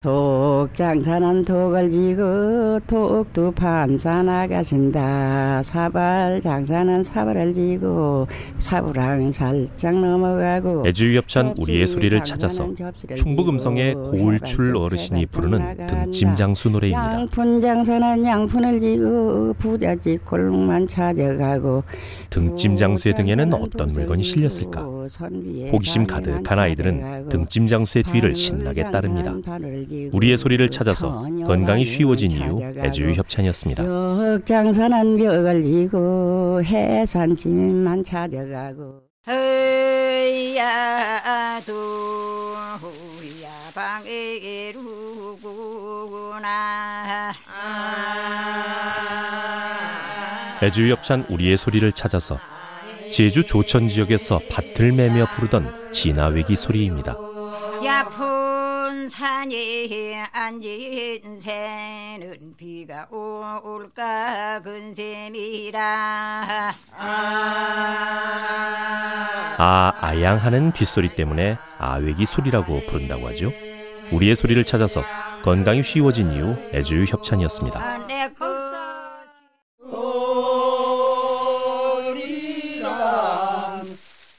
독장사는 독을 지고 독두 판사 나가신다 사발 장사는 사발을 지고 사부랑 살짝 넘어가고 애주협찬 우리의 소리를 찾아서 충북 음성의 고울출 어르신이 부르는 등짐장수 노래입니다. 양푼 장사는 양푼을 지고 부잣집 골목만 찾아가고 등짐장수의 등에는 어떤 물건이 실렸을까? 호기심 가득한 아이들은 등짐 장수의 뒤를 신나게 따릅니다. 우리의 소리를 찾아서 건강이 쉬워진 이유 애주유 협찬이었습니다. 장사는 벽을 지고 해산집만 찾아가고 허야 도야 방에 루구나 애주유 협찬 우리의 소리를 찾아서 제주 조천 지역에서 밭을 매며 부르던 진아외기 소리입니다. 야푼 산에 앉은 새는 비가 올까 근셈이라 아 아양하는 뒷소리 때문에 아외기 소리라고 부른다고 하죠. 우리의 소리를 찾아서 건강이 쉬워진 이유 애주유 협찬이었습니다. 내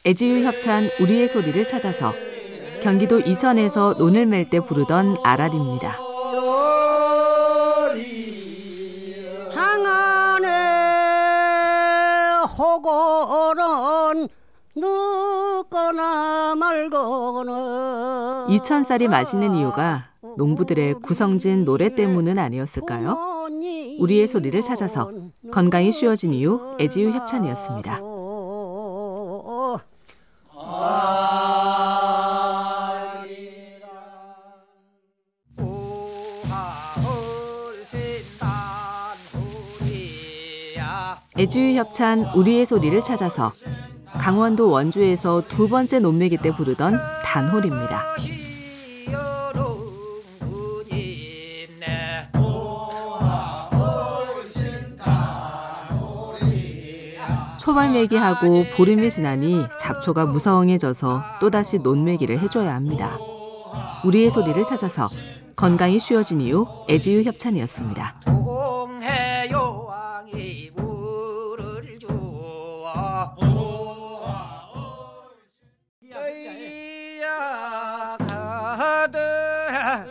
애지유 협찬 우리의 소리를 찾아서 경기도 이천에서 논을 맬 때 부르던 아랄입니다. 장안에 호고는 눕거나 말거나 이천쌀이 맛있는 이유가 농부들의 구성진 노래 때문은 아니었을까요? 우리의 소리를 찾아서 건강이 쉬워진 이유 애지유 협찬이었습니다. 애주유 협찬 우리의 소리를 찾아서 강원도 원주에서 두 번째 논매기 때 부르던 단홀입니다. 초벌매기하고 보름이 지나니 잡초가 무성해져서 또다시 논매기를 해줘야 합니다. 우리의 소리를 찾아서 건강이 쉬워진 이유 애지유 협찬이었습니다.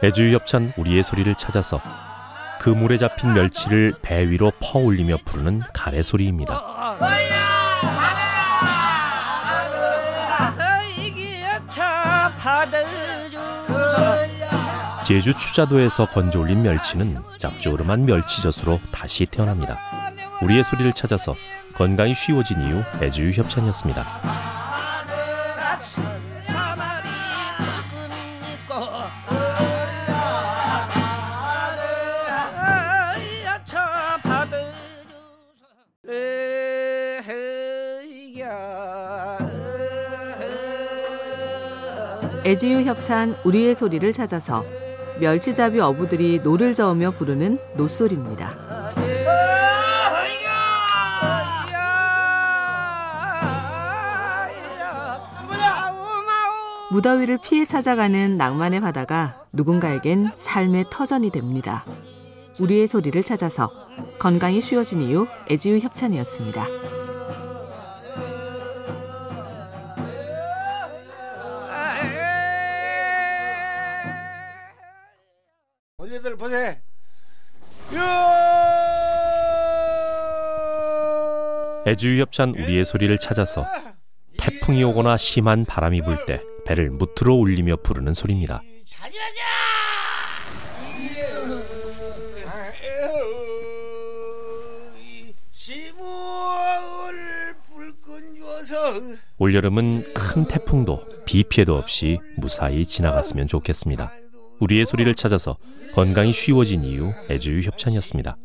애주유 협찬 우리의 소리를 찾아서 그 물에 잡힌 멸치를 배 위로 퍼올리며 부르는 가래 소리입니다. 제주 추자도에서 건져 올린 멸치는 짭조름한 멸치젓으로 다시 태어납니다. 우리의 소리를 찾아서 건강이 쉬워진 이유 애주유 협찬이었습니다. 애지유 협찬 우리의 소리를 찾아서 멸치잡이 어부들이 노를 저으며 부르는 놋소리입니다. 무더위를 피해 찾아가는 낭만의 바다가 누군가에겐 삶의 터전이 됩니다. 우리의 소리를 찾아서 건강이 쉬워진 이유 애지유 협찬이었습니다. 원래들 보세요. 애주유 협찬 우리의 소리를 찾아서 태풍이 오거나 심한 바람이 불 때 배를 무트로 울리며 부르는 소리입니다. 잔인하자. 올여름은 큰 태풍도 비 피해도 없이 무사히 지나갔으면 좋겠습니다. 우리의 소리를 찾아서 건강이 쉬워진 이유 애주유 협찬이었습니다.